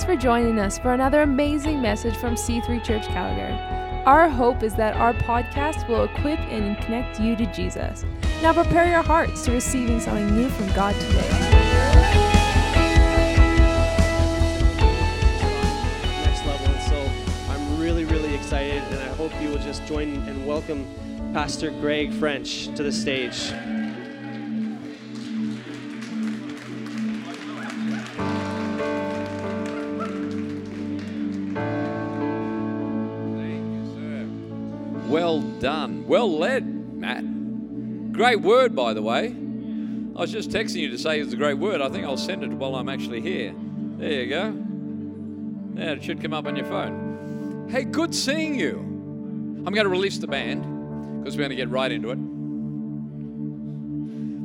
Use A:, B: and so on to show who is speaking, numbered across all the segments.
A: Thanks for joining us for another amazing message from C3 Church Calgary. Our hope is that our podcast will equip and connect you to Jesus. Now prepare your hearts to receiving something new from God today.
B: next level. So I'm really, really excited, and I hope you will just join and welcome Pastor Greg French to the stage.
C: Well led, Matt. Great word, by the way. I was just texting you to say it's a great word. I think I'll send it while I'm actually here. There you go. Yeah, it should come up on your phone. Hey, good seeing you. I'm going to release the band because we're going to get right into it.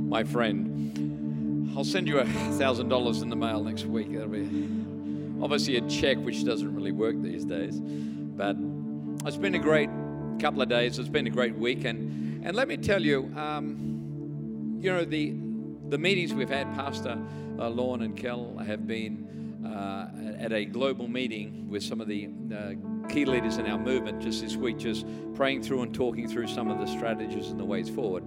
C: My friend, I'll send you a thousand dollars in the mail next week. That'll be obviously a check, which doesn't really work these days. But it's been a great couple of days. It's been a great week, and and let me tell you, um, you know the the meetings we've had, Pastor uh, Lorne and Kel have been uh, at a global meeting with some of the uh, key leaders in our movement just this week, just praying through and talking through some of the strategies and the ways forward.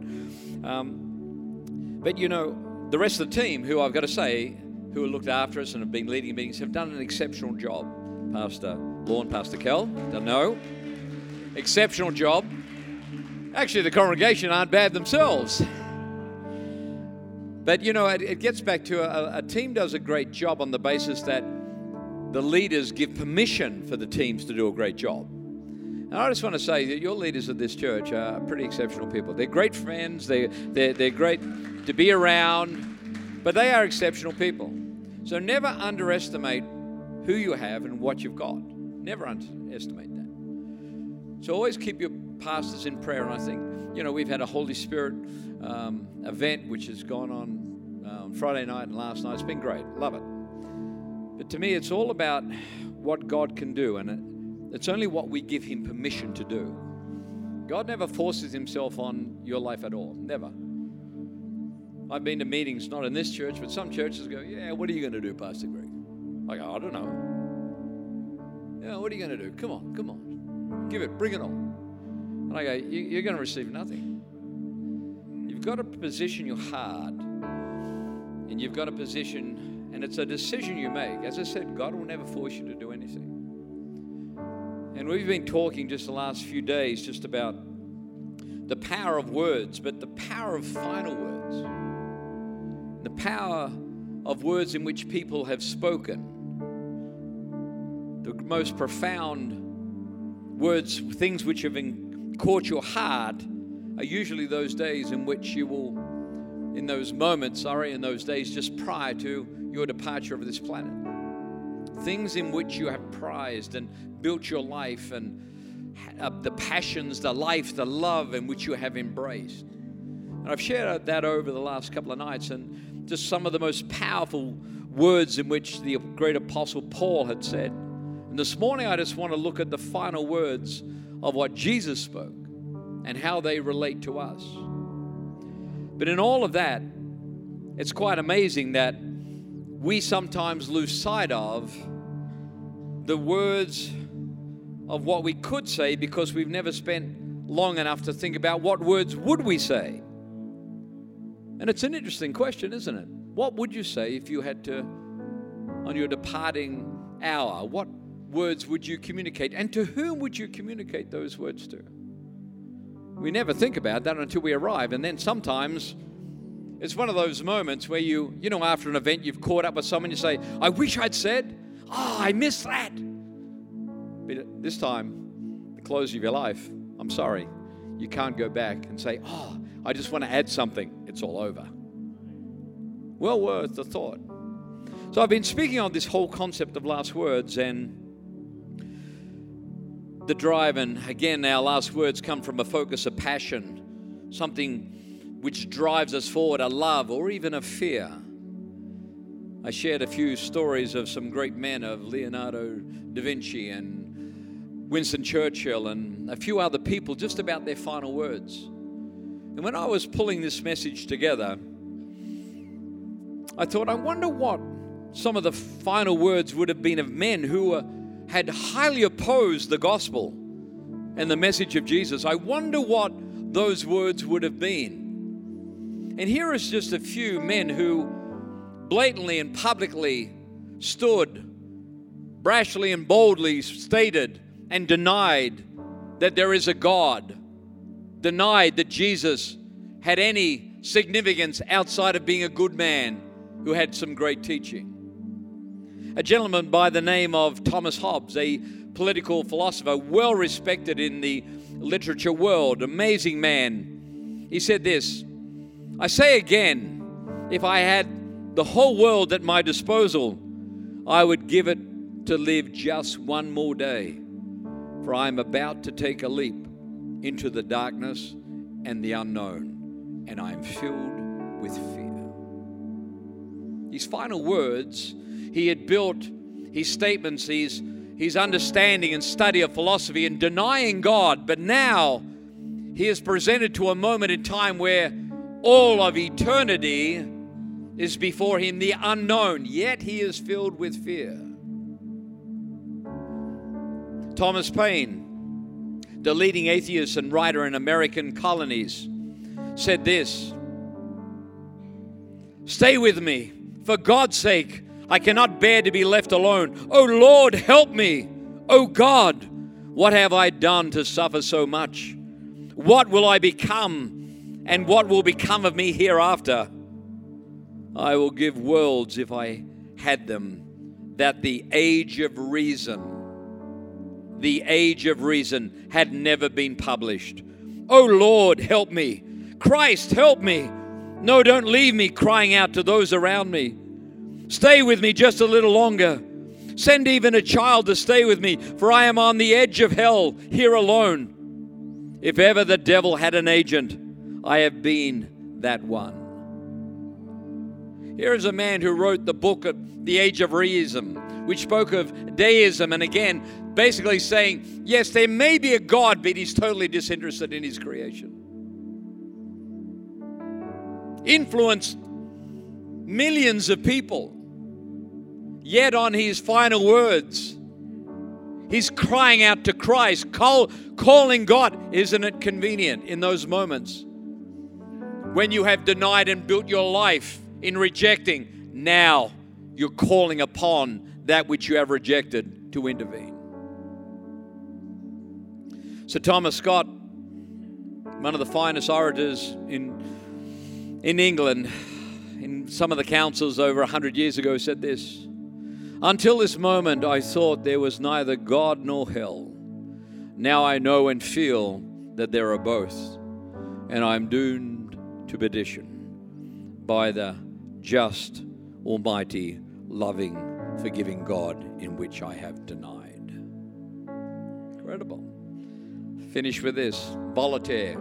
C: Um, but you know, the rest of the team, who I've got to say, who have looked after us and have been leading meetings, have done an exceptional job. Pastor Lorne, Pastor Kel, don't know exceptional job. Actually, the congregation aren't bad themselves. But you know, it, it gets back to a, a, team does a great job on the basis that the leaders give permission for the teams to do a great job. And I just want to say that your leaders of this church are pretty exceptional people. They're great friends, they're, they're, they're great to be around, but they are exceptional people. So never underestimate who you have and what you've got. Never underestimate that. So always keep your pastors in prayer. And I think, you know, we've had a Holy Spirit um, event which has gone on um, Friday night and last night. It's been great. Love it. But to me, it's all about what God can do. And it, it's only what we give Him permission to do. God never forces Himself on your life at all. Never. I've been to meetings, not in this church, but some churches go, Yeah, what are you going to do, Pastor Greg? I go, I don't know. Yeah, what are you going to do? Come on, come on. Give it, bring it on. And I go, You're going to receive nothing. You've got to position your heart, and you've got to position, and it's a decision you make. As I said, God will never force you to do anything. And we've been talking just the last few days just about the power of words, but the power of final words, the power of words in which people have spoken, the most profound words, things which have caught your heart, are usually those days in which you will, in those moments, sorry, in those days just prior to your departure of this planet. Things in which you have prized and built your life and uh, the passions, the life, the love in which you have embraced. And I've shared that over the last couple of nights and just some of the most powerful words in which the great apostle Paul had said. And this morning, I just want to look at the final words of what Jesus spoke and how they relate to us. But in all of that, it's quite amazing that we sometimes lose sight of the words of what we could say because we've never spent long enough to think about what words would we say. And it's an interesting question, isn't it? What would you say if you had to, on your departing hour, what words would you communicate? And to whom would you communicate those words to? We never think about that until we arrive. And then sometimes it's one of those moments where you, you know, after an event, you've caught up with someone, you say, I wish I'd said, oh, I missed that. But this time, the close of your life, I'm sorry, you can't go back and say, oh, I just want to add something. It's all over. Well worth the thought. So I've been speaking on this whole concept of last words and the drive. And again, our last words come from a focus of passion, something which drives us forward, a love or even a fear. I shared a few stories of some great men of Leonardo da Vinci and Winston Churchill and a few other people just about their final words. And when I was pulling this message together, I thought, I wonder what some of the final words would have been of men who were, had highly opposed the gospel and the message of Jesus. I wonder what those words would have been. And here is just a few men who blatantly and publicly stood, brashly and boldly stated and denied that there is a God, denied that Jesus had any significance outside of being a good man who had some great teaching. A gentleman by the name of Thomas Hobbes, a political philosopher, well respected in the literature world, amazing man. He said this I say again, if I had the whole world at my disposal, I would give it to live just one more day, for I am about to take a leap into the darkness and the unknown, and I am filled with fear. His final words, he had built his statements, his his understanding and study of philosophy and denying God, but now he is presented to a moment in time where all of eternity is before him, the unknown, yet he is filled with fear. Thomas Paine, the leading atheist and writer in American colonies, said this Stay with me, for God's sake. I cannot bear to be left alone. Oh Lord, help me. Oh God, what have I done to suffer so much? What will I become, and what will become of me hereafter? I will give worlds if I had them, that the age of reason, the age of reason had never been published. Oh Lord, help me. Christ, help me. No, don't leave me crying out to those around me. Stay with me just a little longer. Send even a child to stay with me, for I am on the edge of hell, here alone. If ever the devil had an agent, I have been that one. Here is a man who wrote the book at The Age of Reason, which spoke of deism, and again, basically saying, yes, there may be a God, but he's totally disinterested in his creation. Influenced millions of people Yet, on his final words, he's crying out to Christ, call, calling God. Isn't it convenient in those moments when you have denied and built your life in rejecting? Now you're calling upon that which you have rejected to intervene. Sir Thomas Scott, one of the finest orators in, in England, in some of the councils over 100 years ago, said this until this moment, I thought there was neither God nor hell. Now I know and feel that there are both, and I am doomed to perdition by the just, almighty, loving, forgiving God in which I have denied. Incredible. Finish with this Voltaire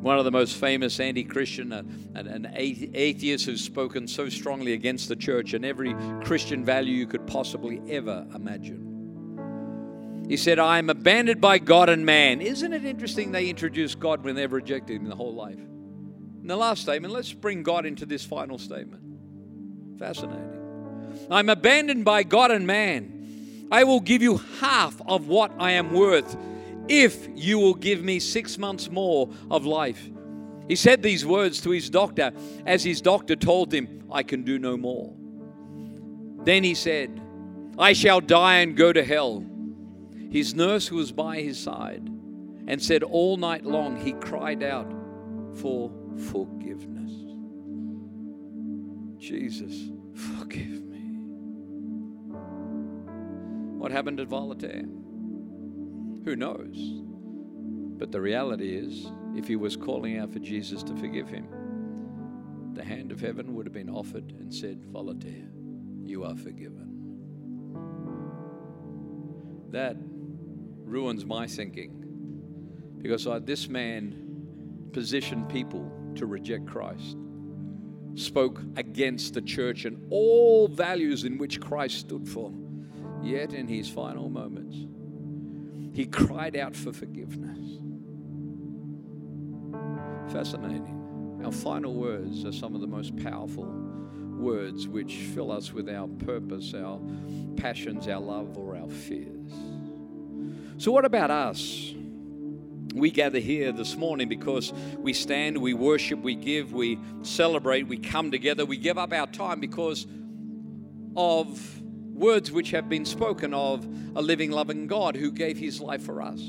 C: one of the most famous anti Christian, uh, an, atheist who's spoken so strongly against the church and every Christian value you could possibly ever imagine. He said, I am abandoned by God and man. Isn't it interesting they introduced God when they've rejected him the whole life? In the last statement, let's bring God into this final statement. Fascinating. I'm abandoned by God and man. I will give you half of what I am worth if you will give me six months more of life. He said these words to his doctor as his doctor told him, I can do no more. Then he said, I shall die and go to hell. His nurse who was by his side and said all night long he cried out for forgiveness. Jesus, forgive me. What happened to Voltaire? Who knows? But the reality is, if he was calling out for Jesus to forgive him, the hand of heaven would have been offered and said, Voltaire, you are forgiven. That ruins my thinking because uh, this man positioned people to reject Christ, spoke against the church and all values in which Christ stood for. Yet in his final moments, he cried out for forgiveness. Fascinating. Our final words are some of the most powerful words which fill us with our purpose, our passions, our love, or our fears. So, what about us? We gather here this morning because we stand, we worship, we give, we celebrate, we come together, we give up our time because of words which have been spoken of a living, loving God who gave his life for us.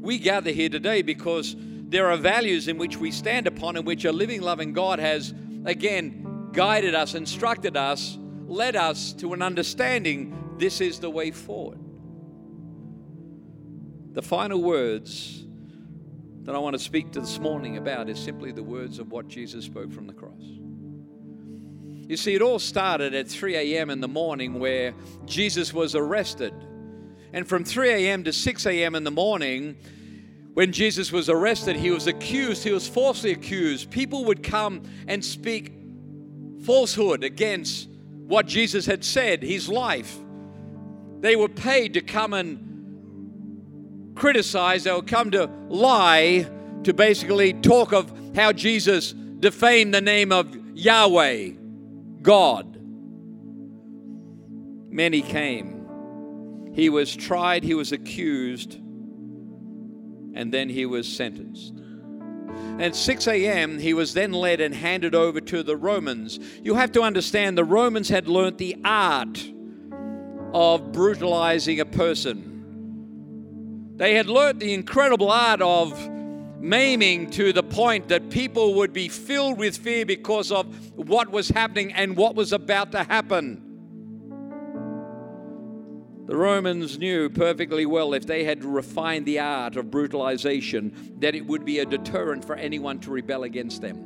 C: We gather here today because there are values in which we stand upon, in which a living, loving God has, again, guided us, instructed us, led us to an understanding this is the way forward. The final words that I want to speak to this morning about is simply the words of what Jesus spoke from the cross. You see, it all started at 3 a.m. in the morning where Jesus was arrested. And from 3 a.m. to 6 a.m. in the morning, when Jesus was arrested, he was accused, he was falsely accused. People would come and speak falsehood against what Jesus had said, his life. They were paid to come and criticize, they would come to lie, to basically talk of how Jesus defamed the name of Yahweh. God. Many came. He was tried, he was accused, and then he was sentenced. At 6 a.m., he was then led and handed over to the Romans. You have to understand the Romans had learnt the art of brutalizing a person. They had learnt the incredible art of maiming to the point that people would be filled with fear because of what was happening and what was about to happen. The Romans knew perfectly well if they had refined the art of brutalization that it would be a deterrent for anyone to rebel against them.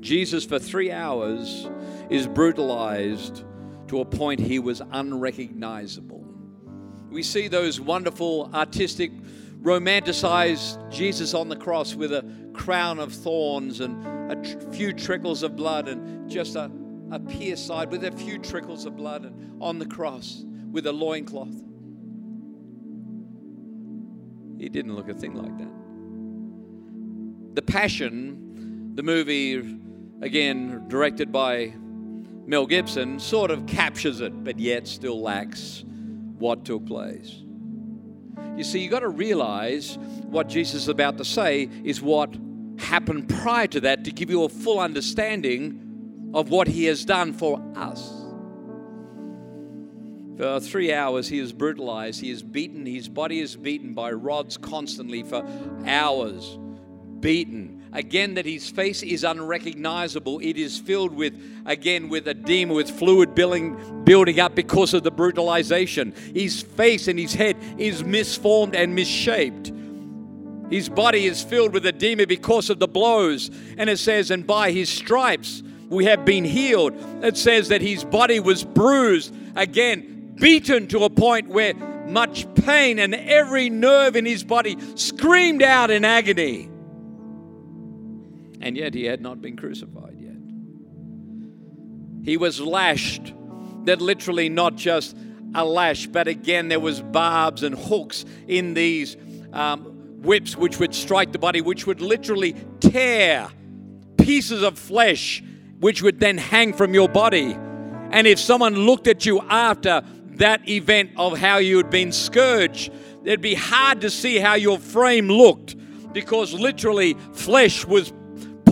C: Jesus, for three hours, is brutalized to a point he was unrecognizable. We see those wonderful artistic romanticized Jesus on the cross with a crown of thorns and a tr- few trickles of blood and just a, a pierced side with a few trickles of blood and on the cross with a loincloth. He didn't look a thing like that. The Passion, the movie, again, directed by Mel Gibson, sort of captures it, but yet still lacks what took place. You see, you've got to realize what Jesus is about to say is what happened prior to that to give you a full understanding of what he has done for us. For three hours, he is brutalized, he is beaten, his body is beaten by rods constantly for hours, beaten. Again, that his face is unrecognizable. It is filled with, again, with edema, with fluid building, building up because of the brutalization. His face and his head is misformed and misshaped. His body is filled with edema because of the blows. And it says, and by his stripes we have been healed. It says that his body was bruised, again, beaten to a point where much pain and every nerve in his body screamed out in agony. And yet he had not been crucified yet. He was lashed, that literally not just a lash, but again there was barbs and hooks in these um, whips which would strike the body, which would literally tear pieces of flesh, which would then hang from your body. And if someone looked at you after that event of how you had been scourged, it'd be hard to see how your frame looked because literally flesh was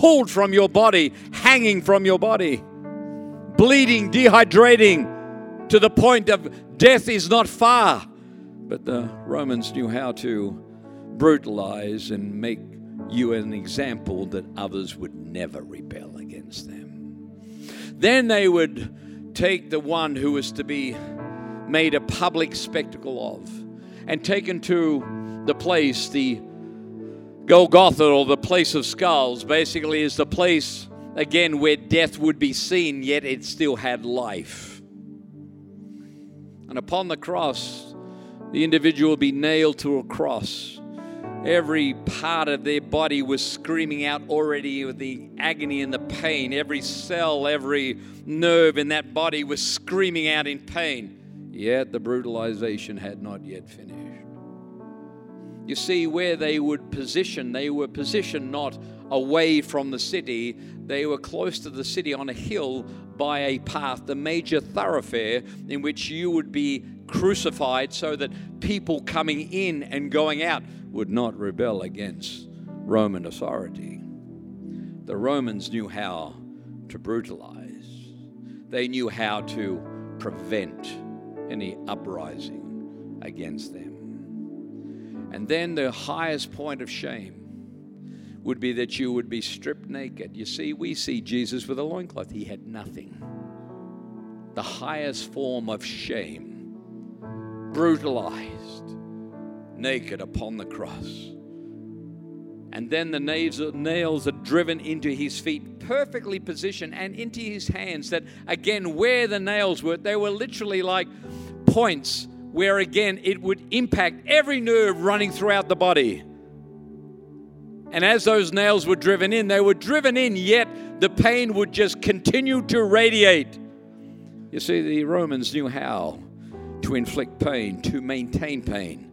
C: pulled from your body, hanging from your body, bleeding, dehydrating to the point of death is not far. But the Romans knew how to brutalize and make you an example that others would never rebel against them. Then they would take the one who was to be made a public spectacle of and taken to the place, the Golgotha, or the place of skulls, basically is the place, again, where death would be seen, yet it still had life. And upon the cross, the individual would be nailed to a cross. Every part of their body was screaming out already with the agony and the pain. Every cell, every nerve in that body was screaming out in pain. Yet the brutalization had not yet finished. You see, where they would position, they were positioned not away from the city, they were close to the city on a hill by a path, the major thoroughfare in which you would be crucified so that people coming in and going out would not rebel against Roman authority. The Romans knew how to brutalize, they knew how to prevent any uprising against them. And then the highest point of shame would be that you would be stripped naked. You see, we see Jesus with a loincloth. He had nothing. The highest form of shame, brutalized, naked upon the cross. And then the nails are driven into his feet, perfectly positioned, and into his hands. That again, where the nails were, they were literally like points where again it would impact every nerve running throughout the body. And as those nails were driven in, they were driven in, yet the pain would just continue to radiate. You see, the Romans knew how to inflict pain, to maintain pain.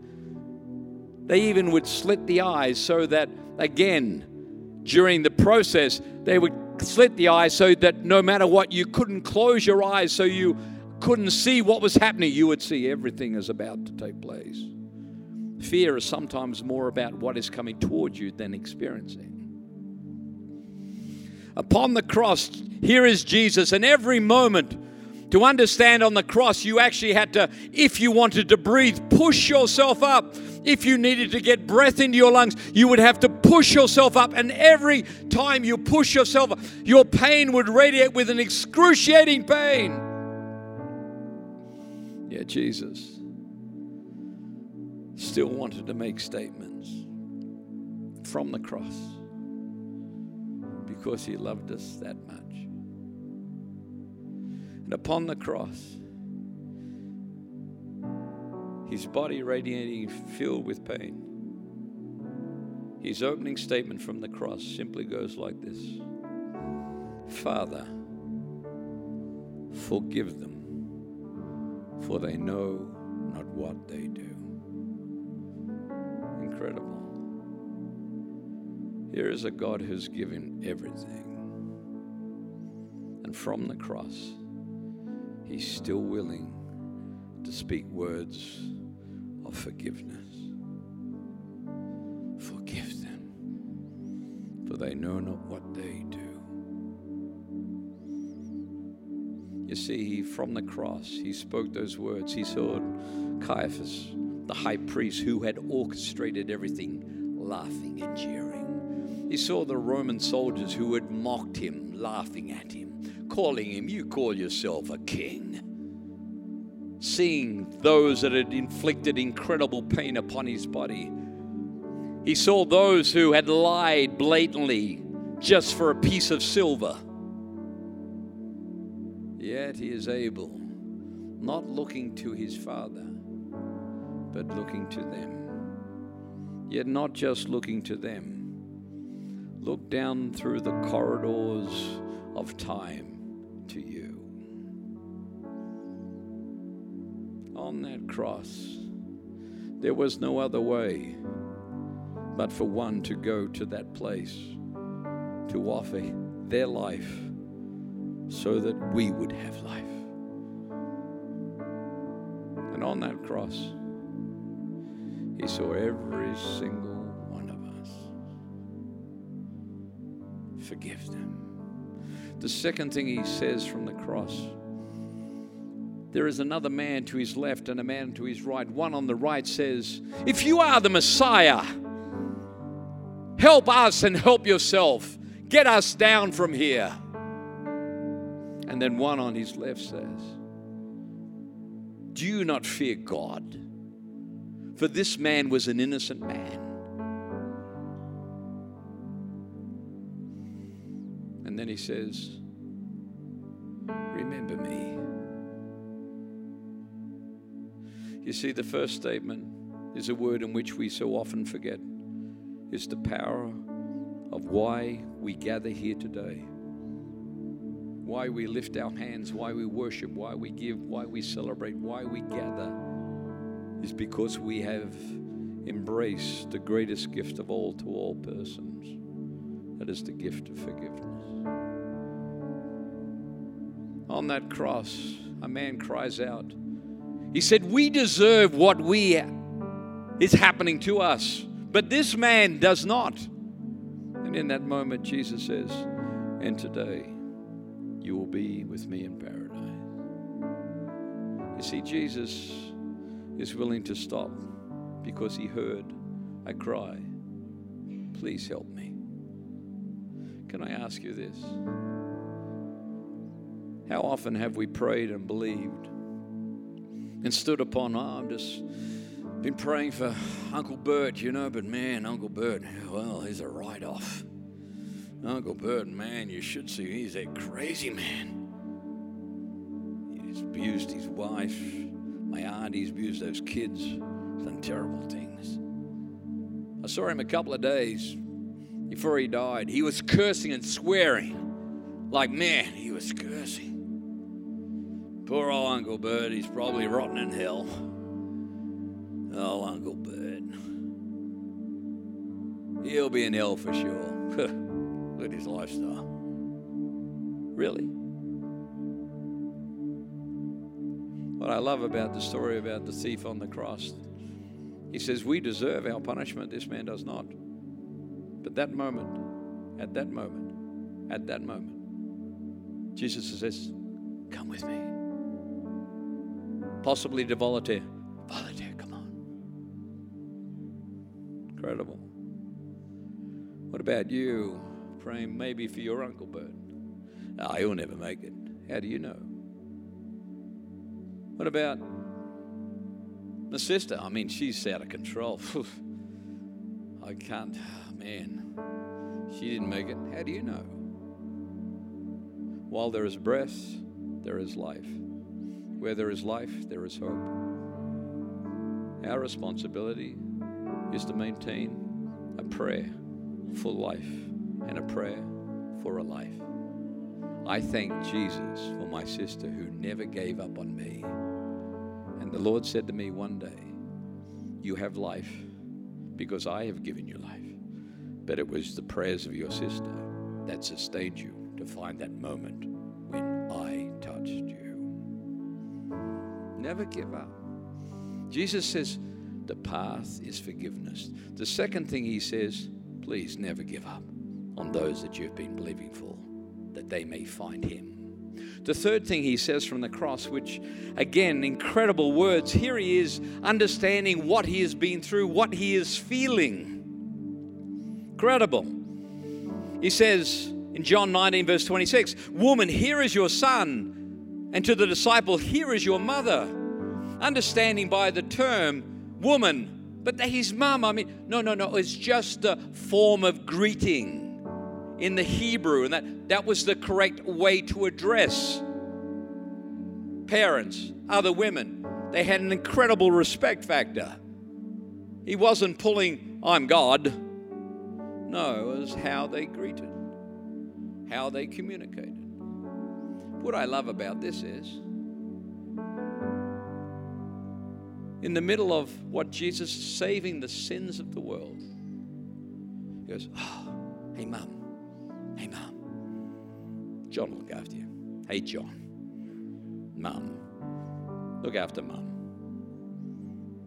C: They even would slit the eyes so that, again, during the process, they would slit the eyes so that no matter what, you couldn't close your eyes so you couldn't see what was happening. You would see everything is about to take place. Fear is sometimes more about what is coming towards you than experiencing. Upon the cross, here is Jesus, and every moment to understand on the cross, you actually had to, if you wanted to breathe, push yourself up. If you needed to get breath into your lungs, you would have to push yourself up. And every time you push yourself up, your pain would radiate with an excruciating pain. Yeah, Jesus still wanted to make statements from the cross because he loved us that much. And upon the cross, his body radiating, filled with pain. His opening statement from the cross simply goes like this Father, forgive them, for they know not what they do. Incredible. Here is a God who's given everything. And from the cross, He's still willing to speak words of forgiveness. Forgive them, for they know not what they do. You see, from the cross, he spoke those words. He saw Caiaphas, the high priest who had orchestrated everything, laughing and jeering. He saw the Roman soldiers who had mocked him, laughing at him, calling him, You call yourself a king. Seeing those that had inflicted incredible pain upon his body. He saw those who had lied blatantly just for a piece of silver. Yet he is able, not looking to his Father, but looking to them. Yet not just looking to them. Look down through the corridors of time to you. On that cross, there was no other way but for one to go to that place to offer their life so that we would have life. And on that cross, he saw every single one of us. Forgive them. The second thing he says from the cross there is another man to his left and a man to his right. One on the right says, If you are the Messiah, help us and help yourself. Get us down from here. And then one on his left says, Do you not fear God? For this man was an innocent man. And then he says, Remember me. You see, the first statement is a word in which we so often forget is the power of why we gather here today. Why we lift our hands, why we worship, why we give, why we celebrate, why we gather is because we have embraced the greatest gift of all to all persons. That is the gift of forgiveness. On that cross, a man cries out. He said, We deserve what we is happening to us, but this man does not. And in that moment, Jesus says, And today you will be with me in paradise. You see, Jesus is willing to stop because he heard a cry, Please help me. Can I ask you this? How often have we prayed and believed and stood upon, oh, I've just been praying for Uncle Bert, you know, but man, Uncle Bert, well, he's a write off. Uncle Bert, man, you should see he's a crazy man. He's abused his wife. My aunt, he's abused those kids. He's done terrible things. I saw him a couple of days before he died. He was cursing and swearing. Like, man, he was cursing. Poor old Uncle Bert, he's probably rotten in hell. Oh, Uncle Bert. He'll be in hell for sure. At his lifestyle. Really? What I love about the story about the thief on the cross, he says, We deserve our punishment. This man does not. But that moment, at that moment, at that moment, Jesus says, Come with me. Possibly to volunteer. Volunteer, come on. Incredible. What about you praying maybe for your Uncle Bert? Ah, he'll never make it. How do you know? What about my sister? I mean, she's out of control. I can't, oh, man. She didn't make it. How do you know? While there is breath, there is life. Where there is life, there is hope. Our responsibility is to maintain a prayer for life and a prayer for a life. I thank Jesus for my sister who never gave up on me. And the Lord said to me one day, You have life because I have given you life. But it was the prayers of your sister that sustained you to find that moment when I touched you. Never give up. Jesus says, the path is forgiveness. The second thing he says, please never give up on those that you've been believing for, that they may find him. The third thing he says from the cross, which again, incredible words. Here he is understanding what he has been through, what he is feeling. Incredible. He says in John 19, verse 26, Woman, here is your son. And to the disciple, here is your mother. Understanding by the term woman, but that his mum, I mean, no, no, no, it's just a form of greeting in the Hebrew, and that, that was the correct way to address parents, other women. They had an incredible respect factor. He wasn't pulling, I'm God. No, it was how they greeted, how they communicated. What I love about this is, in the middle of what Jesus is saving the sins of the world, he goes, oh, Hey, mum, hey, mum, John will look after you. Hey, John, mum, look after mum.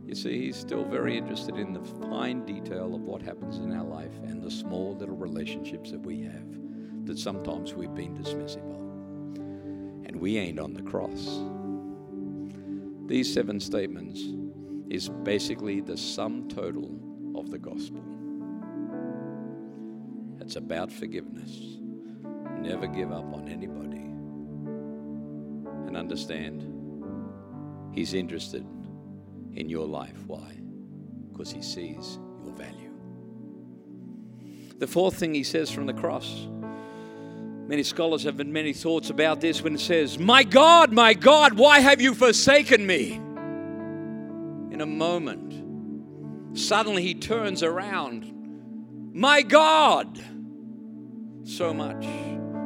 C: You see, he's still very interested in the fine detail of what happens in our life and the small little relationships that we have that sometimes we've been dismissive of and we ain't on the cross. These seven statements is basically the sum total of the gospel. It's about forgiveness. Never give up on anybody. And understand, He's interested in your life. Why? Because He sees your value. The fourth thing He says from the cross Many scholars have had many thoughts about this when it says, My God, my God, why have you forsaken me? In a moment, suddenly he turns around. My God! So much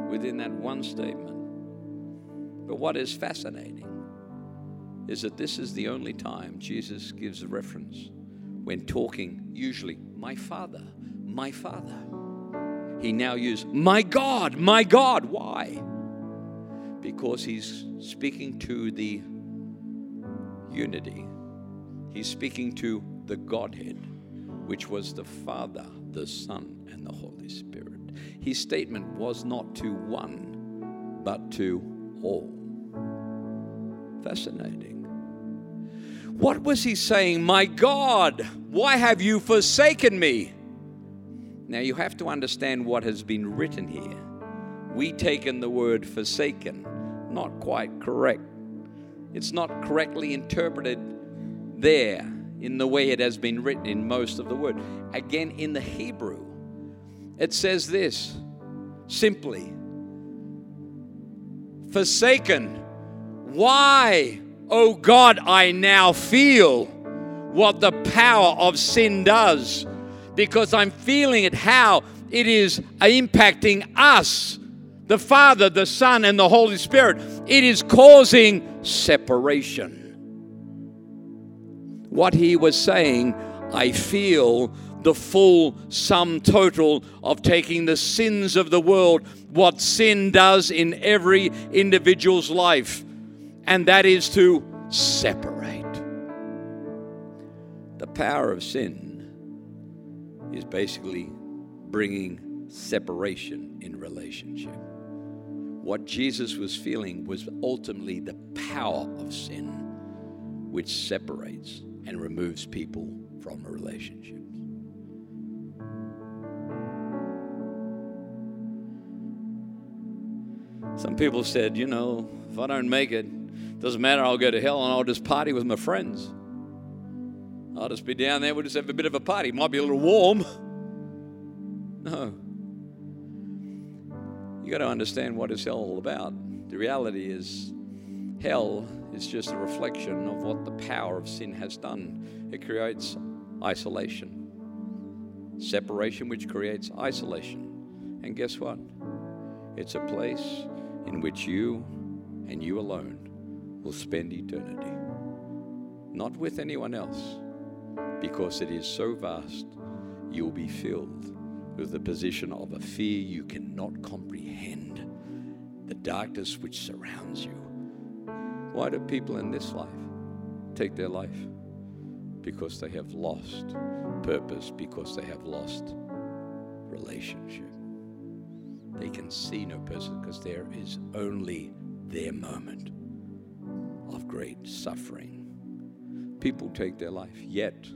C: within that one statement. But what is fascinating is that this is the only time Jesus gives a reference when talking, usually, my Father, my Father. He now uses, my God, my God. Why? Because he's speaking to the unity, he's speaking to the Godhead, which was the Father, the Son, and the Holy Spirit. His statement was not to one, but to all. Fascinating. What was he saying? My God, why have you forsaken me? Now you have to understand what has been written here. We taken the word forsaken, not quite correct. It's not correctly interpreted there in the way it has been written in most of the word. Again, in the Hebrew, it says this simply Forsaken. Why, oh God, I now feel what the power of sin does because I'm feeling it how it is impacting us the Father, the Son, and the Holy Spirit. It is causing separation. What he was saying, I feel the full sum total of taking the sins of the world, what sin does in every individual's life, and that is to separate. The power of sin is basically bringing separation in relationship. What Jesus was feeling was ultimately the power of sin, which separates and removes people from a relationship. Some people said, you know, if I don't make it, doesn't matter, I'll go to hell and I'll just party with my friends. I'll just be down there, we'll just have a bit of a party. Might be a little warm. No. You got to understand what is hell all about. The reality is, hell is just a reflection of what the power of sin has done. It creates isolation, separation, which creates isolation. And guess what? It's a place in which you and you alone will spend eternity. Not with anyone else, because it is so vast, you'll be filled with the position of a fear you cannot comprehend, the darkness which surrounds you. Why do people in this life take their life? Because they have lost purpose, because they have lost relationship. They can see no person because there is only their moment of great suffering. People take their life, yet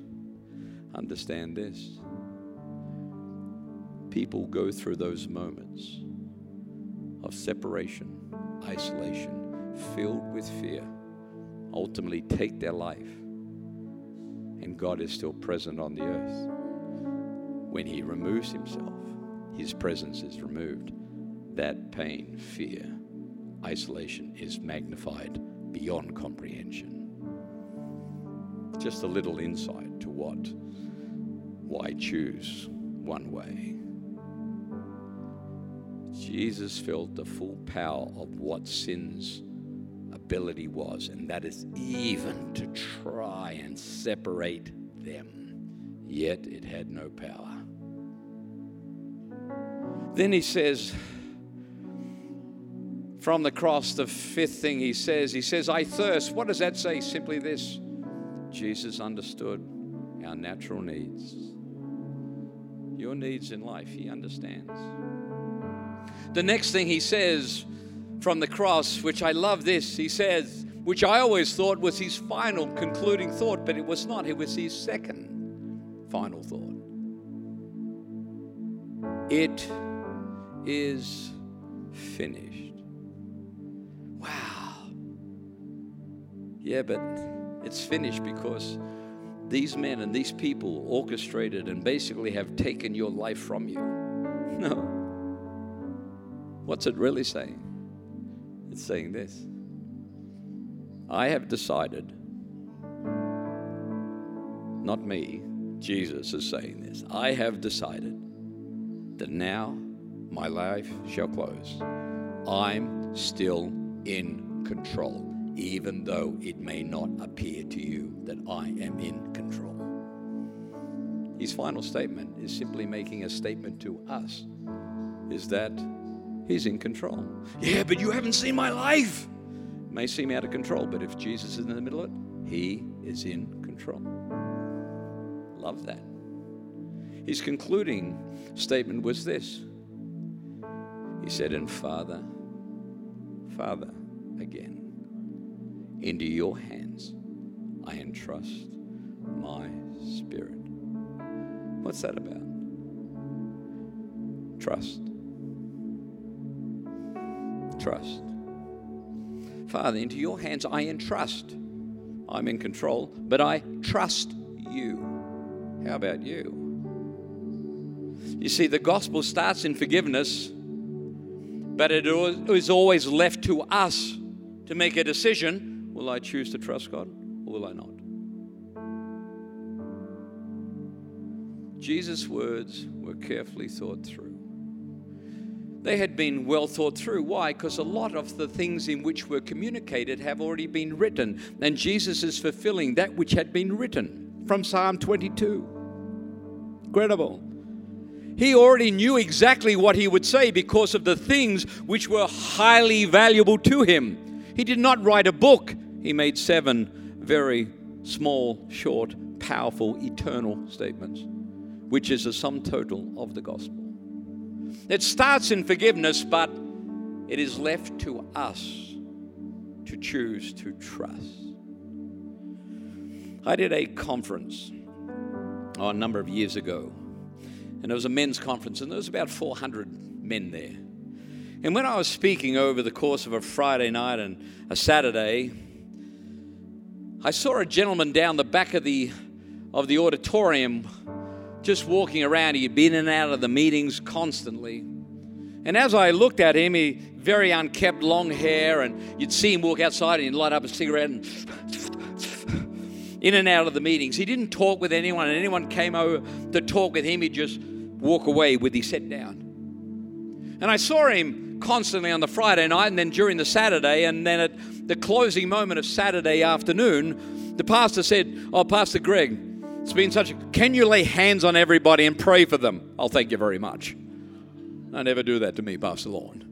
C: understand this. People go through those moments of separation, isolation, filled with fear, ultimately take their life, and God is still present on the earth. When He removes Himself, His presence is removed. That pain, fear, isolation is magnified beyond comprehension. Just a little insight to what, why choose one way. Jesus felt the full power of what sin's ability was, and that is even to try and separate them. Yet it had no power. Then he says, from the cross, the fifth thing he says, he says, I thirst. What does that say? Simply this Jesus understood our natural needs. Your needs in life, he understands. The next thing he says from the cross, which I love this, he says, which I always thought was his final concluding thought, but it was not. It was his second final thought. It is finished. Wow. Yeah, but it's finished because these men and these people orchestrated and basically have taken your life from you. No. What's it really saying? It's saying this I have decided, not me, Jesus is saying this. I have decided that now my life shall close. I'm still in control, even though it may not appear to you that I am in control. his final statement is simply making a statement to us is that he's in control. Yeah, but you haven't seen my life. It may seem out of control, but if Jesus is in the middle of it, he is in control. Love that. His concluding statement was this He said, And Father, Father, again, into your hands I entrust my spirit. What's that about? Trust. Trust. Father, into your hands I entrust. I'm in control, but I trust you. How about you? You see, the gospel starts in forgiveness, but it is always left to us to make a decision will I choose to trust God or will I not? Jesus' words were carefully thought through. They had been well thought through. Why? Because a lot of the things in which were communicated have already been written, and Jesus is fulfilling that which had been written from Psalm 22. Incredible. He already knew exactly what he would say because of the things which were highly valuable to him. He did not write a book, he made seven very small, short, powerful, eternal statements which is the sum total of the gospel. It starts in forgiveness, but it is left to us to choose to trust. I did a conference oh, a number of years ago, and it was a men's conference, and there was about 400 men there. And when I was speaking over the course of a Friday night and a Saturday, I saw a gentleman down the back of the of the auditorium just walking around. He'd been in and out of the meetings constantly. And as I looked at him, he very unkept, long hair, and you'd see him walk outside and he'd light up a cigarette and in and out of the meetings. He didn't talk with anyone, and anyone came over to talk with him, he'd just walk away with his head down. And I saw him constantly on the Friday night and then during the Saturday, and then at the closing moment of Saturday afternoon, the pastor said, Oh, Pastor Greg, it's been such a. Can you lay hands on everybody and pray for them? I'll thank you very much. I never do that to me, Pastor Lorne.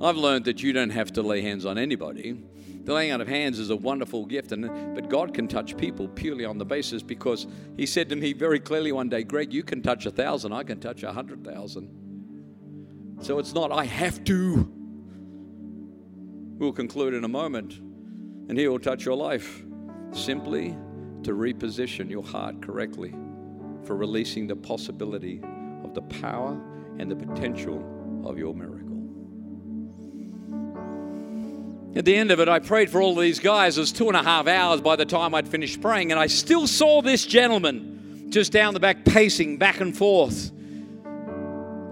C: I've learned that you don't have to lay hands on anybody. The laying out of hands is a wonderful gift, and but God can touch people purely on the basis because He said to me very clearly one day, Greg, you can touch a thousand, I can touch a hundred thousand. So it's not I have to. We'll conclude in a moment, and He will touch your life simply to reposition your heart correctly for releasing the possibility of the power and the potential of your miracle. At the end of it, I prayed for all these guys. It was two and a half hours by the time I'd finished praying, and I still saw this gentleman just down the back pacing back and forth.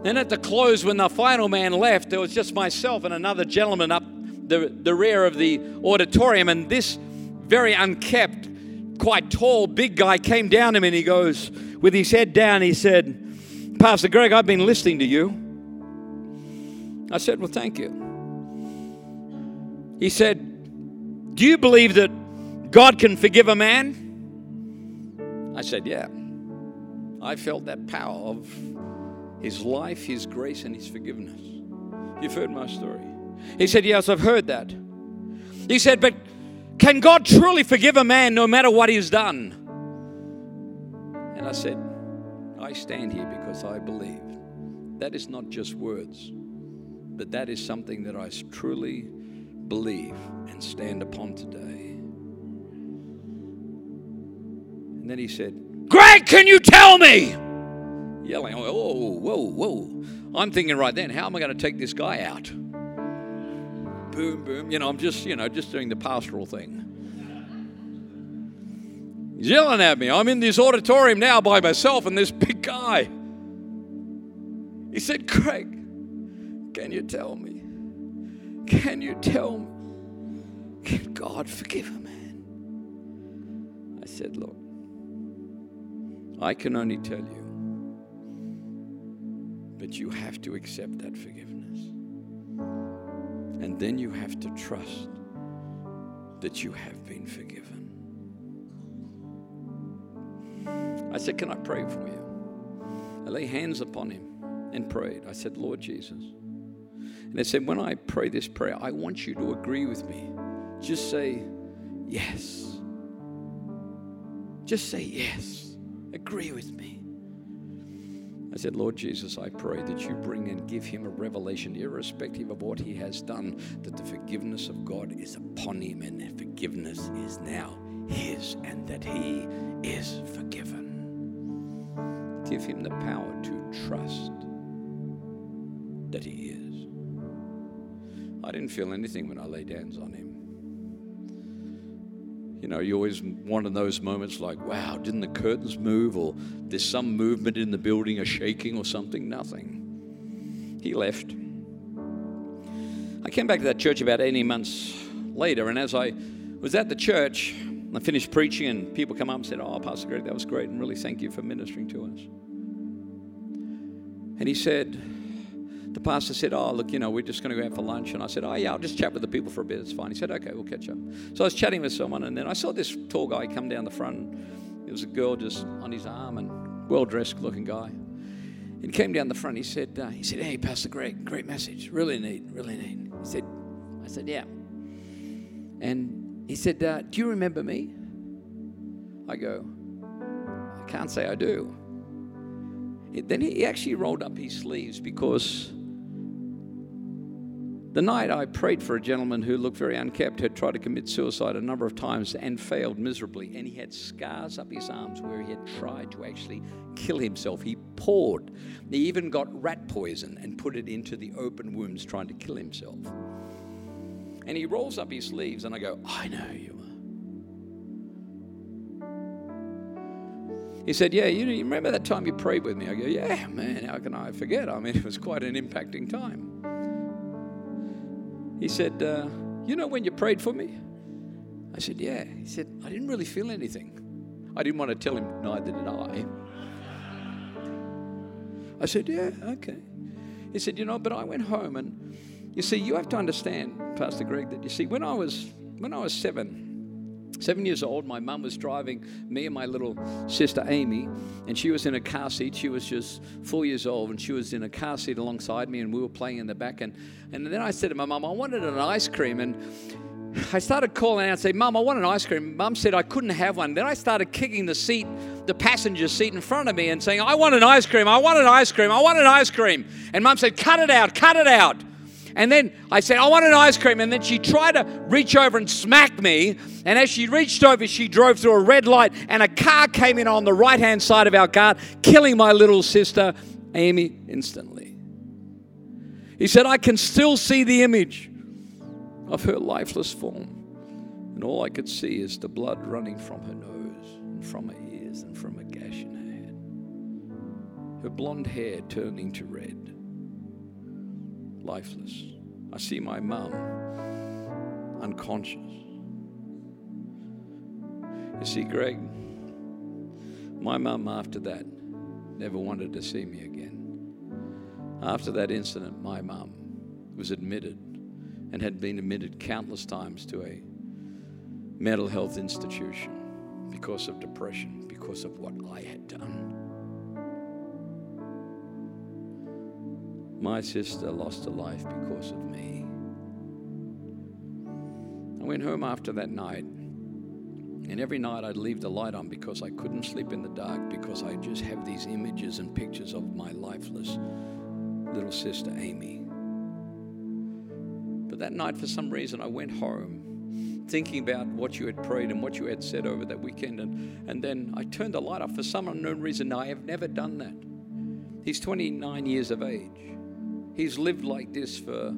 C: Then at the close, when the final man left, there was just myself and another gentleman up the, the rear of the auditorium, and this very unkept, quite tall, big guy came down to me and he goes, with his head down, he said, Pastor Greg, I've been listening to you. I said, Well, thank you. He said, Do you believe that God can forgive a man? I said, Yeah. I felt that power of his life, his grace, and his forgiveness. You've heard my story. He said, Yes, I've heard that. He said, But can God truly forgive a man no matter what he's done? And I said, I stand here because I believe. That is not just words, but that is something that I truly believe and stand upon today. And then he said, Greg, can you tell me? Yelling, oh, whoa, whoa, whoa. I'm thinking right then, how am I going to take this guy out? boom, boom. You know, I'm just, you know, just doing the pastoral thing. He's yelling at me. I'm in this auditorium now by myself and this big guy. He said, Craig, can you tell me? Can you tell me? Can God forgive a man? I said, Look, I can only tell you, but you have to accept that forgiveness. And then you have to trust that you have been forgiven. I said, Can I pray for you? I lay hands upon him and prayed. I said, Lord Jesus. And I said, When I pray this prayer, I want you to agree with me. Just say, Yes. Just say yes. Agree with me. I said, Lord Jesus, I pray that you bring and give him a revelation, irrespective of what he has done, that the forgiveness of God is upon him and that forgiveness is now his and that he is forgiven. Give him the power to trust that he is. I didn't feel anything when I laid hands on him. You know, you always one of those moments like, wow, didn't the curtains move? Or there's some movement in the building, a shaking or something. Nothing. He left. I came back to that church about 18 months later, and as I was at the church, I finished preaching, and people come up and said, Oh, Pastor Greg, that was great, and really thank you for ministering to us. And he said, the pastor said, Oh, look, you know, we're just going to go out for lunch. And I said, Oh, yeah, I'll just chat with the people for a bit. It's fine. He said, Okay, we'll catch up. So I was chatting with someone, and then I saw this tall guy come down the front. There was a girl just on his arm, and well dressed looking guy. He came down the front. He said, uh, he said, Hey, Pastor Greg, great message. Really neat, really neat. He said, I said, Yeah. And he said, uh, Do you remember me? I go, I can't say I do. Then he actually rolled up his sleeves because the night I prayed for a gentleman who looked very unkept, had tried to commit suicide a number of times and failed miserably, and he had scars up his arms where he had tried to actually kill himself. He poured, he even got rat poison and put it into the open wounds trying to kill himself. And he rolls up his sleeves, and I go, I know you He said, Yeah, you remember that time you prayed with me? I go, Yeah, man, how can I forget? I mean, it was quite an impacting time. He said, uh, You know when you prayed for me? I said, Yeah. He said, I didn't really feel anything. I didn't want to tell him, neither did I. I said, Yeah, okay. He said, You know, but I went home and you see, you have to understand, Pastor Greg, that you see, when I was when I was seven, Seven years old, my mum was driving me and my little sister Amy, and she was in a car seat. She was just four years old, and she was in a car seat alongside me, and we were playing in the back. And, and then I said to my mum, I wanted an ice cream. And I started calling out saying, Mum, I want an ice cream. Mum said I couldn't have one. Then I started kicking the seat, the passenger seat in front of me, and saying, I want an ice cream, I want an ice cream, I want an ice cream. And Mum said, Cut it out, cut it out. And then I said, I want an ice cream. And then she tried to reach over and smack me. And as she reached over, she drove through a red light, and a car came in on the right hand side of our car, killing my little sister, Amy, instantly. He said, I can still see the image of her lifeless form. And all I could see is the blood running from her nose and from her ears and from a gash in her head. Her blonde hair turning to red lifeless. I see my mum unconscious. You see, Greg, my mum after that never wanted to see me again. After that incident, my mum was admitted and had been admitted countless times to a mental health institution because of depression, because of what I had done. My sister lost her life because of me. I went home after that night, and every night I'd leave the light on because I couldn't sleep in the dark because I just have these images and pictures of my lifeless little sister Amy. But that night, for some reason, I went home thinking about what you had prayed and what you had said over that weekend. And, and then I turned the light off for some unknown reason. I have never done that. He's 29 years of age. He's lived like this for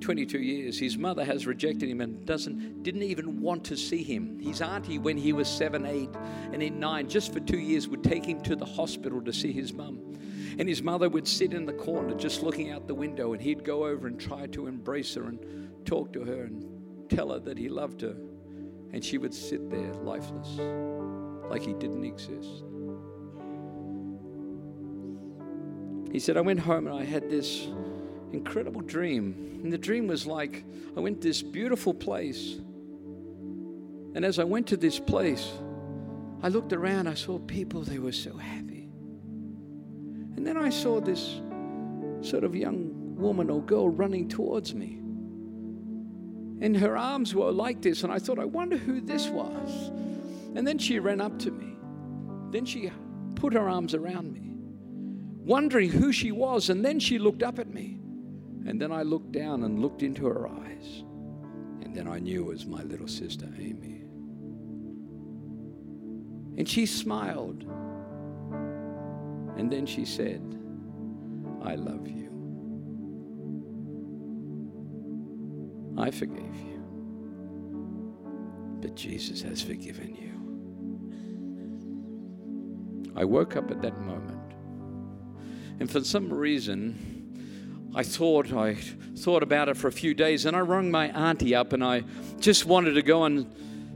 C: 22 years. His mother has rejected him and doesn't didn't even want to see him. His auntie, when he was seven, eight, and in nine, just for two years, would take him to the hospital to see his mum. And his mother would sit in the corner just looking out the window, and he'd go over and try to embrace her and talk to her and tell her that he loved her. And she would sit there lifeless, like he didn't exist. He said, I went home and I had this incredible dream. And the dream was like I went to this beautiful place. And as I went to this place, I looked around, I saw people, they were so happy. And then I saw this sort of young woman or girl running towards me. And her arms were like this, and I thought, I wonder who this was. And then she ran up to me. Then she put her arms around me, wondering who she was. And then she looked up at me. And then I looked down and looked into her eyes. And then I knew it was my little sister, Amy. And she smiled. And then she said, I love you. I forgave you. But Jesus has forgiven you. I woke up at that moment. And for some reason, I thought I thought about it for a few days and I rung my auntie up and I just wanted to go and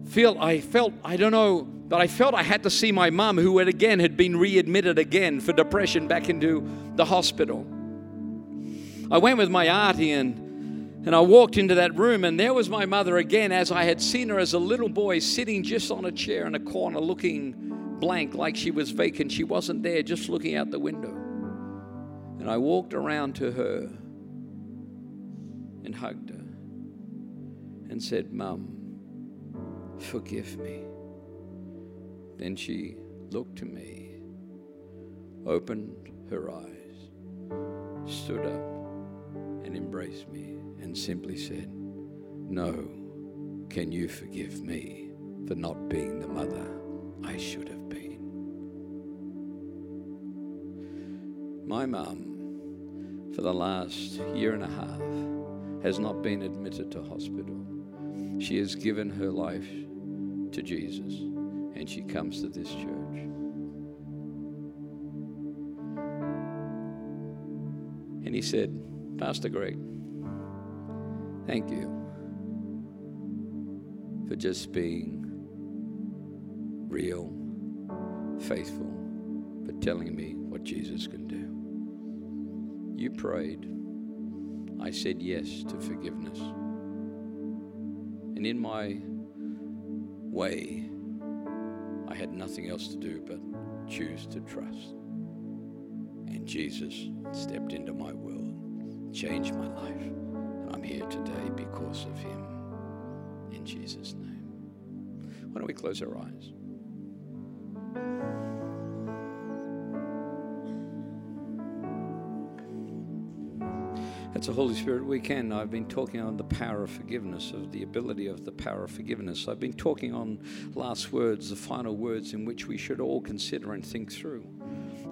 C: feel I felt I don't know but I felt I had to see my mum who had again had been readmitted again for depression back into the hospital. I went with my auntie and and I walked into that room, and there was my mother again, as I had seen her as a little boy, sitting just on a chair in a corner, looking blank, like she was vacant. She wasn't there, just looking out the window. And I walked around to her and hugged her and said, Mum, forgive me. Then she looked to me, opened her eyes, stood up, and embraced me and simply said, No, can you forgive me for not being the mother I should have been? My mum, for the last year and a half, has not been admitted to hospital. She has given her life to Jesus and she comes to this church. And he said, Pastor Greg, Thank you for just being real, faithful, for telling me what Jesus can do. You prayed. I said yes to forgiveness. And in my way, I had nothing else to do but choose to trust. And Jesus stepped into my world, changed my life. And I'm here today because of him. In Jesus' name. Why don't we close our eyes? Holy Spirit weekend. I've been talking on the power of forgiveness, of the ability of the power of forgiveness. I've been talking on last words, the final words in which we should all consider and think through.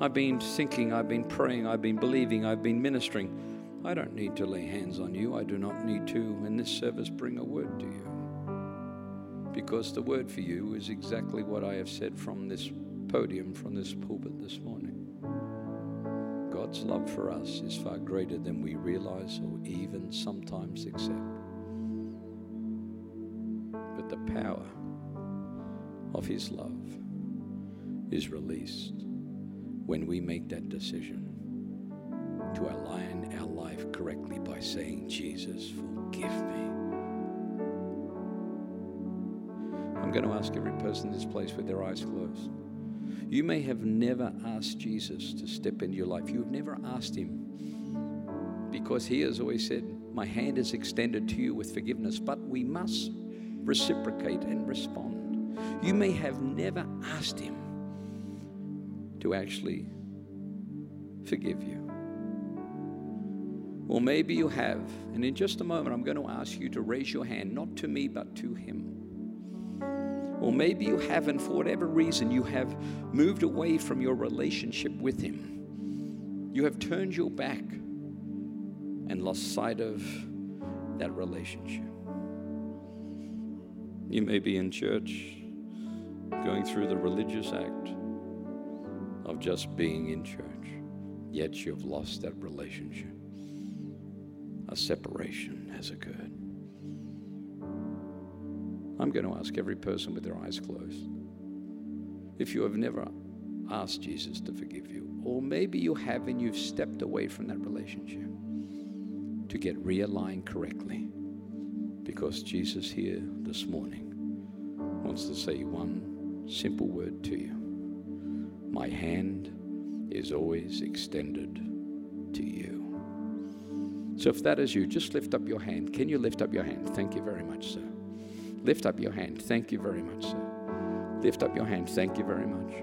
C: I've been thinking, I've been praying, I've been believing, I've been ministering. I don't need to lay hands on you. I do not need to, in this service, bring a word to you. Because the word for you is exactly what I have said from this podium, from this pulpit this morning. God's love for us is far greater than we realize or even sometimes accept. But the power of His love is released when we make that decision to align our life correctly by saying, Jesus, forgive me. I'm going to ask every person in this place with their eyes closed. You may have never asked Jesus to step into your life. You've never asked him because he has always said, My hand is extended to you with forgiveness, but we must reciprocate and respond. You may have never asked him to actually forgive you. Or maybe you have. And in just a moment, I'm going to ask you to raise your hand, not to me, but to Him. Or maybe you haven't, for whatever reason, you have moved away from your relationship with Him. You have turned your back and lost sight of that relationship. You may be in church going through the religious act of just being in church, yet you've lost that relationship a separation has occurred. I'm going to ask every person with their eyes closed if you have never asked Jesus to forgive you, or maybe you have and you've stepped away from that relationship to get realigned correctly because Jesus here this morning wants to say one simple word to you. My hand is always extended to you. So if that is you, just lift up your hand. Can you lift up your hand? Thank you very much, sir. Lift up your hand. Thank you very much, sir. Lift up your hand. Thank you very much.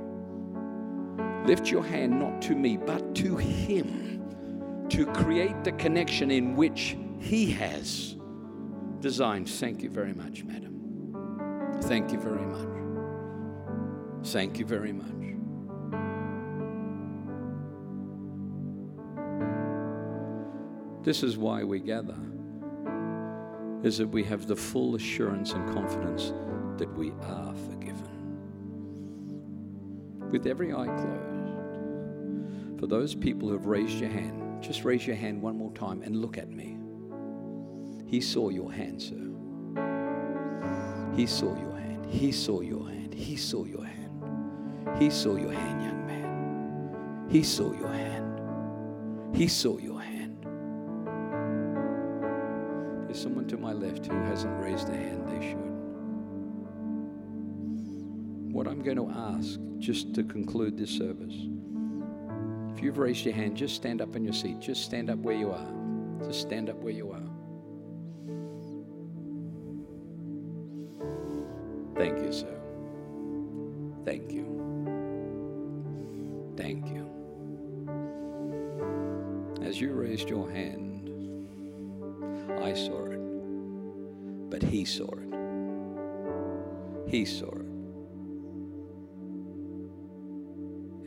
C: Lift your hand not to me, but to Him to create the connection in which He has designed. Thank you very much, madam. Thank you very much. Thank you very much. This is why we gather, is that we have the full assurance and confidence that we are forgiven. With every eye closed, for those people who have raised your hand, just raise your hand one more time and look at me. He saw your hand, sir. He saw your hand. He saw your hand. He saw your hand. He saw your hand, young man. He saw your hand. He saw your hand. There's someone to my left who hasn't raised a hand, they should. What I'm going to ask, just to conclude this service, if you've raised your hand, just stand up in your seat. Just stand up where you are. Just stand up where you are. Thank you, sir.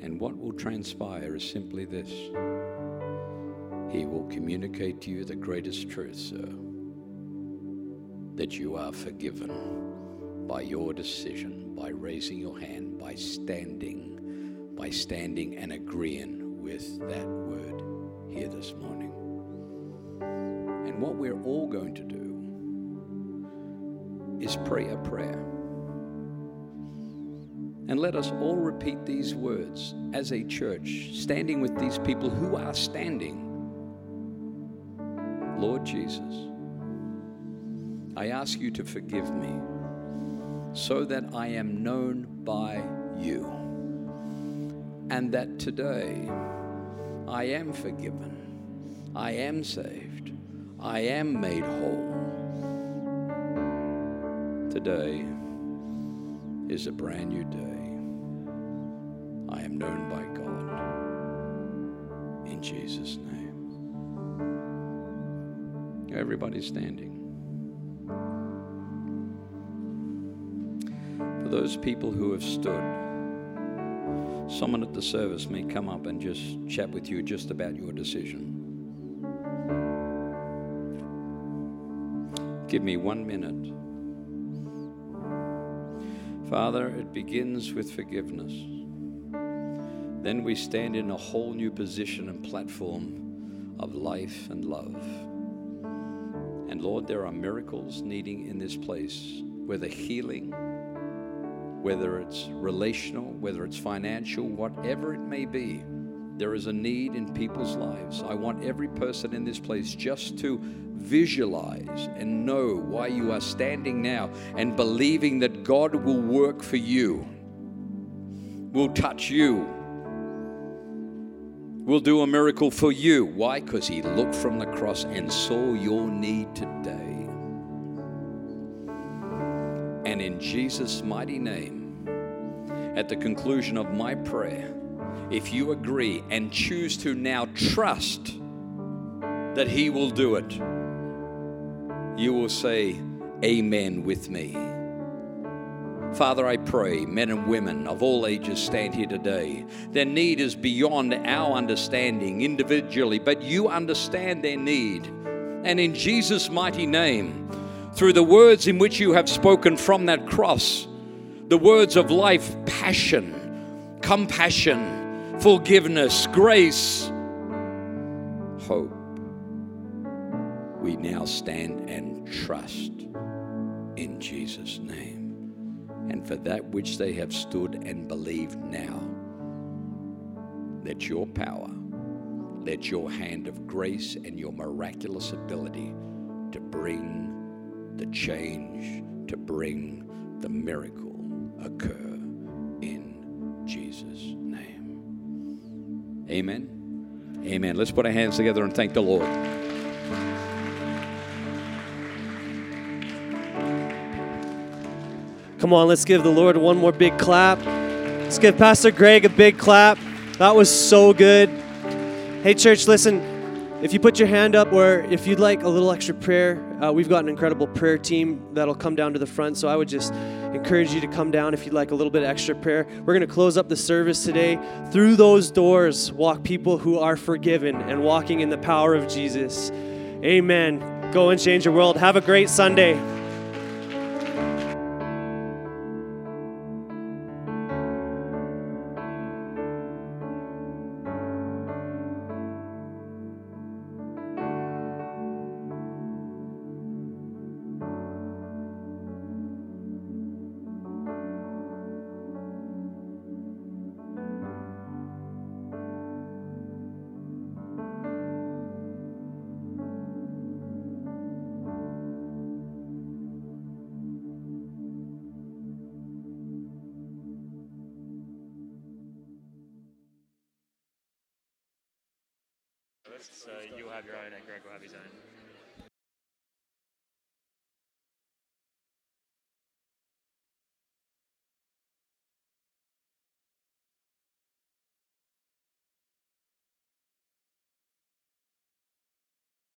C: And what will transpire is simply this He will communicate to you the greatest truth, sir, that you are forgiven by your decision, by raising your hand, by standing, by standing and agreeing with that word here this morning. And what we're all going to do is pray a prayer. And let us all repeat these words as a church, standing with these people who are standing. Lord Jesus, I ask you to forgive me so that I am known by you. And that today I am forgiven, I am saved, I am made whole. Today is a brand new day. Known by God. In Jesus' name. Everybody's standing. For those people who have stood, someone at the service may come up and just chat with you just about your decision. Give me one minute. Father, it begins with forgiveness. Then we stand in a whole new position and platform of life and love. And Lord, there are miracles needing in this place, whether healing, whether it's relational, whether it's financial, whatever it may be. There is a need in people's lives. I want every person in this place just to visualize and know why you are standing now and believing that God will work for you, will touch you, will do a miracle for you. Why? Because He looked from the cross and saw your need today. And in Jesus' mighty name, at the conclusion of my prayer, if you agree and choose to now trust that He will do it, you will say, Amen with me. Father, I pray men and women of all ages stand here today. Their need is beyond our understanding individually, but you understand their need. And in Jesus' mighty name, through the words in which you have spoken from that cross, the words of life, passion, compassion, forgiveness, grace, hope, we now stand and trust in Jesus' name. And for that which they have stood and believed now, let your power, let your hand of grace and your miraculous ability to bring the change, to bring the miracle occur in Jesus' name. Amen. Amen. Let's put our hands together and thank the Lord.
B: Come on, let's give the Lord one more big clap. Let's give Pastor Greg a big clap. That was so good. Hey, church, listen. If you put your hand up, or if you'd like a little extra prayer, uh, we've got an incredible prayer team that'll come down to the front. So I would just encourage you to come down if you'd like a little bit of extra prayer. We're going to close up the service today. Through those doors walk people who are forgiven and walking in the power of Jesus. Amen. Go and change your world. Have a great Sunday.